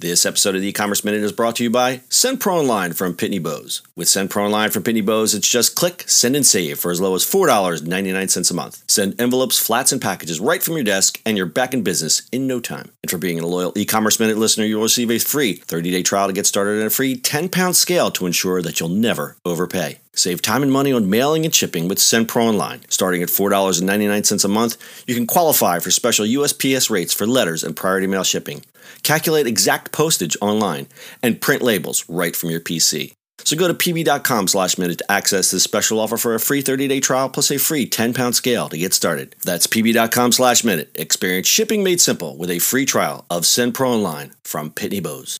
This episode of the e-commerce minute is brought to you by Send Pro Online from Pitney Bowes. With Send Pro Online from Pitney Bowes, it's just click, send, and save for as low as $4.99 a month. Send envelopes, flats, and packages right from your desk, and you're back in business in no time. And for being a loyal e-commerce minute listener, you'll receive a free 30-day trial to get started and a free 10-pound scale to ensure that you'll never overpay. Save time and money on mailing and shipping with SendPro Online. Starting at $4.99 a month, you can qualify for special USPS rates for letters and priority mail shipping. Calculate exact postage online and print labels right from your PC. So go to pb.com slash minute to access this special offer for a free 30-day trial plus a free 10-pound scale to get started. That's pb.com slash minute. Experience shipping made simple with a free trial of Send Pro Online from Pitney Bowes.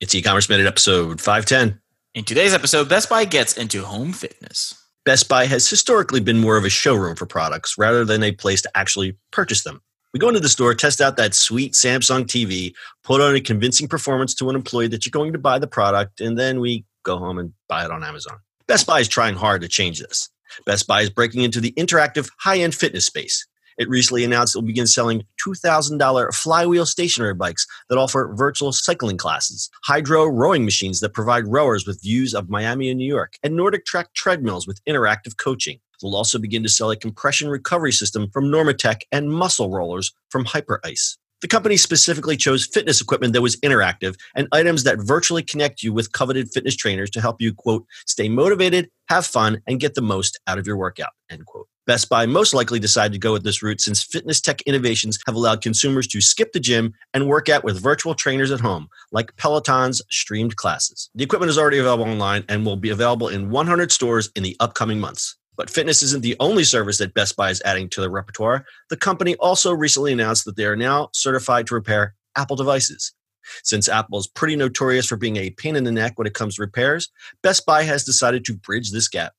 It's e-commerce minute episode 510. In today's episode, Best Buy gets into home fitness. Best Buy has historically been more of a showroom for products rather than a place to actually purchase them. We go into the store, test out that sweet Samsung TV, put on a convincing performance to an employee that you're going to buy the product, and then we go home and buy it on Amazon. Best Buy is trying hard to change this. Best Buy is breaking into the interactive high end fitness space. It recently announced it will begin selling $2,000 flywheel stationary bikes that offer virtual cycling classes, Hydrow rowing machines that provide rowers with views of Miami and New York, and Nordic Track treadmills with interactive coaching. They'll also begin to sell a compression recovery system from Normatec and muscle rollers from HyperIce. The company specifically chose fitness equipment that was interactive and items that virtually connect you with coveted fitness trainers to help you, quote, stay motivated, have fun, and get the most out of your workout, end quote. Best Buy most likely decided to go with this route since fitness tech innovations have allowed consumers to skip the gym and work out with virtual trainers at home, like Peloton's streamed classes. The equipment is already available online and will be available in 100 stores in the upcoming months. But fitness isn't the only service that Best Buy is adding to their repertoire. The company also recently announced that they are now certified to repair Apple devices. Since Apple is pretty notorious for being a pain in the neck when it comes to repairs, Best Buy has decided to bridge this gap.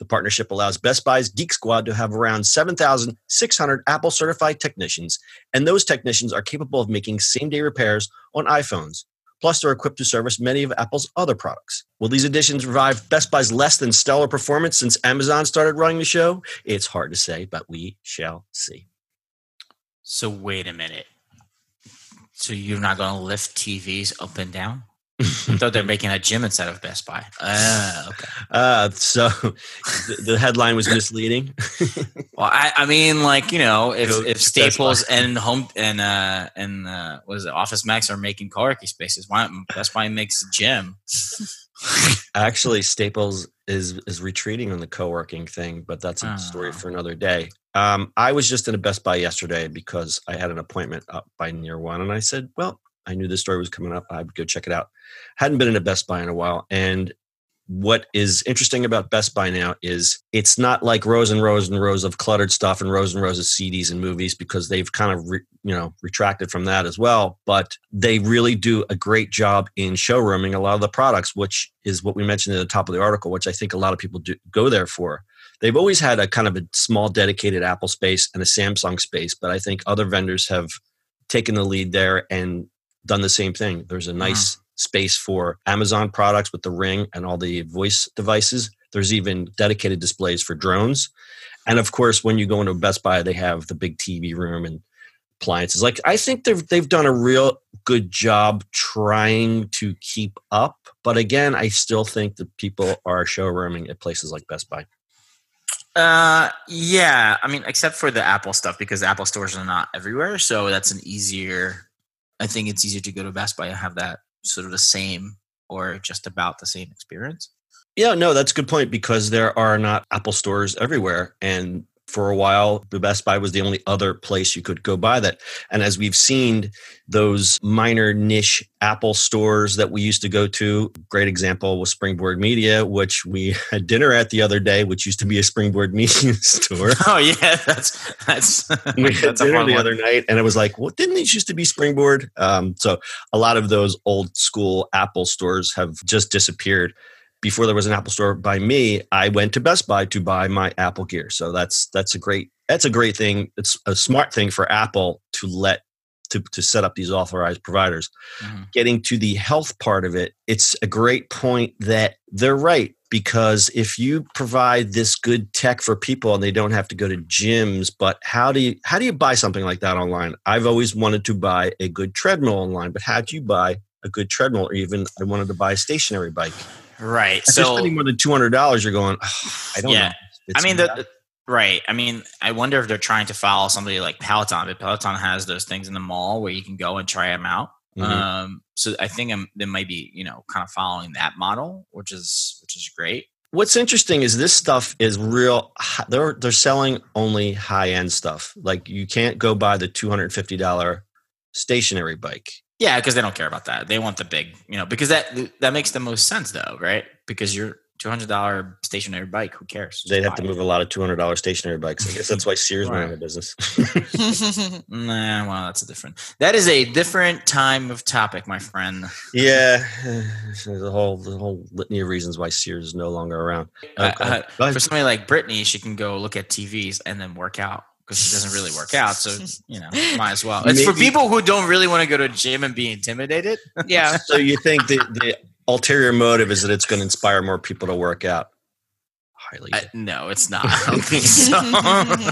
The partnership allows Best Buy's Geek Squad to have around 7,600 Apple certified technicians, and those technicians are capable of making same day repairs on iPhones. Plus, they're equipped to service many of Apple's other products. Will these additions revive Best Buy's less than stellar performance since Amazon started running the show? It's hard to say, but we shall see. So, wait a minute. So, you're not going to lift TVs up and down? I thought they're making a gym instead of Best Buy. Uh, okay. Uh, so the, the headline was misleading. well, I, I mean, like you know, if, Go if Staples and Home and uh and uh, what is it, Office Max are making co-working spaces, why don't Best Buy makes a gym? Actually, Staples is is retreating on the co-working thing, but that's a story Oh. for another day. Um, I was just in a Best Buy yesterday because I had an appointment up by near one, and I said, "Well, I knew this story was coming up. I would go check it out." Hadn't been in a Best Buy in a while, and what is interesting about Best Buy now is it's not like rows and rows and rows of cluttered stuff and rows and rows of CDs and movies because they've kind of re, you know retracted from that as well. But they really do a great job in showrooming a lot of the products, which is what we mentioned at the top of the article, which I think a lot of people do go there for. They've always had a kind of a small dedicated Apple space and a Samsung space, but I think other vendors have taken the lead there and done the same thing. There's a nice space for Amazon products with the Ring and all the voice devices. There's even dedicated displays for drones. And of course, when you go into Best Buy, they have the big TV room and appliances. Like I think they've they've done a real good job trying to keep up. But again, I still think that people are showrooming at places like Best Buy. Uh, yeah. I mean, except for the Apple stuff because Apple stores are not everywhere, so that's an easier. I think it's easier to go to Best Buy and have that sort of the same or just about the same experience. Yeah, no, that's a good point because there are not Apple stores everywhere. And for a while, the Best Buy was the only other place you could go buy that. And as we've seen, those minor niche Apple stores that we used to go to, great example was Springboard Media, which we had dinner at the other day, which used to be a Springboard Media store. Oh yeah, that's that's we had that's dinner the one. other night and it was like well didn't these used to be springboard um, so a lot of those old school apple stores have just disappeared before there was an apple store by me i went to best buy to buy my apple gear so that's that's a great that's a great thing it's a smart thing for apple to let to, to set up these authorized providers. Mhm. Getting to the health part of it, it's a great point that they're right because if you provide this good tech for people and they don't have to go to gyms, but how do you how do you buy something like that online? I've always wanted to buy a good treadmill online, but how do you buy a good treadmill or even I wanted to buy a stationary bike? Right. If you're So spending more than two hundred dollars, you're going. "Ugh, I don't Yeah. know. I mean, the, right. I mean, I wonder if they're trying to follow somebody like Peloton, but Peloton has those things in the mall where you can go and try them out. Mhm. Um, so I think I'm, they might be, you know, kind of following that model, which is which is great. What's interesting is this stuff is real. They're they're selling only high end stuff. Like you can't go buy the two hundred fifty dollar stationary bike. Yeah, because they don't care about that. They want the big, you know, because that that makes the most sense though, right? Because you're two hundred dollar stationary bike. Who cares? They'd have to it. move a lot of two hundred dollar stationary bikes. I guess that's why Sears went out of business. Nah, well, that's a different. That is a different time of topic, my friend. yeah, there's a whole the whole litany of reasons why Sears is no longer around. Uh, uh, for somebody like Brittany, she can go look at TVs and then work out because she doesn't really work out. So you know, might as well. It's for people who don't really want to go to a gym and be intimidated. yeah. so you think the the ulterior motive is that it's going to inspire more people to work out? Highly. Uh, no, it's not. I don't think so.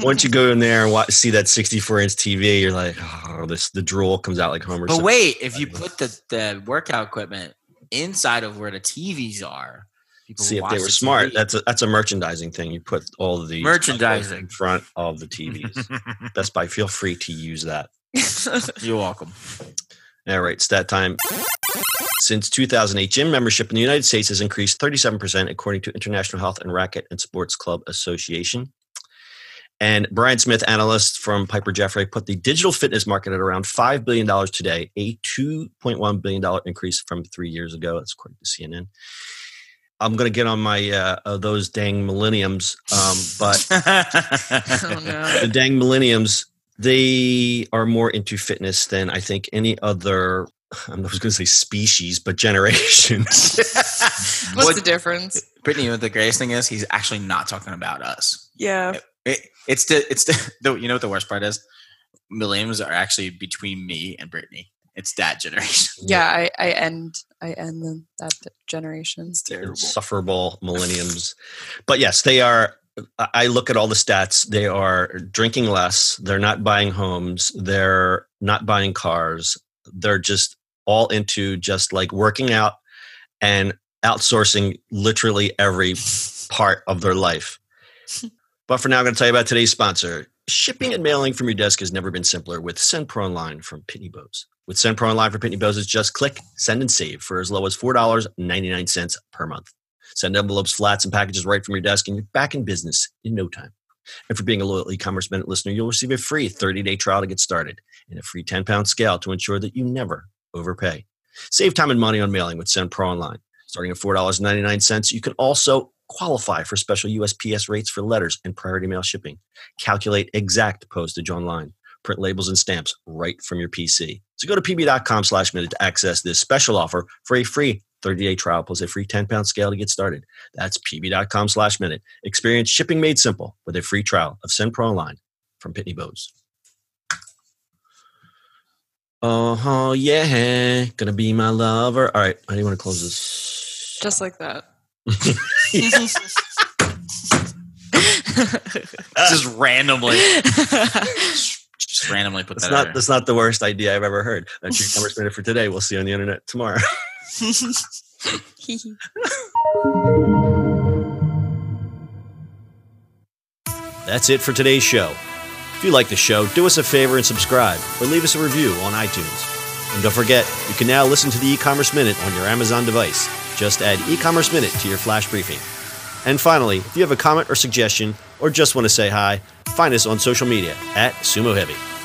Once you go in there and watch, see that 64 inch TV, you're like, oh, this the drool comes out like Homer. but Simpson. wait, if you put the, the workout equipment inside of where the TVs are, people see if they were the smart. TV. That's a that's a merchandising thing. You put all the Merchandising. in front of the TVs. Best Buy, feel free to use that. You're welcome. All right, stat time. Since 2008, gym membership in the United States has increased 37%, according to International Health and Racquet and Sports Club Association. And Brian Smith, analyst from Piper Jaffray, put the digital fitness market at around $5 billion today, a $2.1 billion increase from three years ago. That's according to CNN. I'm going to get on my uh, uh, those dang millenniums, um, but oh no. the dang millenniums, they are more into fitness than I think any other. I was going to say species, but generation. What's What- the difference? Brittany, what the greatest thing is, he's actually not talking about us. Yeah. It, it's the it's the, the you know what the worst part is? Millenniums are actually between me and Brittany. It's that generation. Yeah, I, I end I end the, that generation. Terrible. insufferable millenniums. But yes, they are. I- I look at all the stats. They are drinking less. They're not buying homes. They're not buying cars. They're just all into just like working out and outsourcing literally every part of their life. But for now, I'm going to tell you about today's sponsor. Shipping and mailing from your desk has never been simpler with SendPro Online from Pitney Bowes. With SendPro Online from Pitney Bowes, it's just click, send, and save for as low as $4.99 per month. Send envelopes, flats, and packages right from your desk, and you're back in business in no time. And for being a loyal e-commerce minute listener, you'll receive a free 30-day trial to get started and a free 10-pound scale to ensure that you never overpay. Save time and money on mailing with SendPro Online. Starting at $4.99, you can also qualify for special USPS rates for letters and priority mail shipping. Calculate exact postage online. Print labels and stamps right from your PC. So go to pb.com slash minute to access this special offer for a free 30-day trial plus a free 10-pound scale to get started. That's pb.com slash minute. Experience shipping made simple with a free trial of Send Pro Online from Pitney Bowes. Oh, yeah. Gonna be my lover. All right. How do you want to close this? Just like that. Just randomly, just randomly put That's that. not, there. that's not the worst idea I've ever heard. That's your commerce minute for today. We'll see you on the internet tomorrow. That's it for today's show. If you like the show, do us a favor and subscribe or leave us a review on iTunes. And don't forget, you can now listen to the e-commerce minute on your Amazon device. Just add e-commerce minute to your flash briefing. And finally, if you have a comment or suggestion or just want to say hi, find us on social media at Sumo Heavy.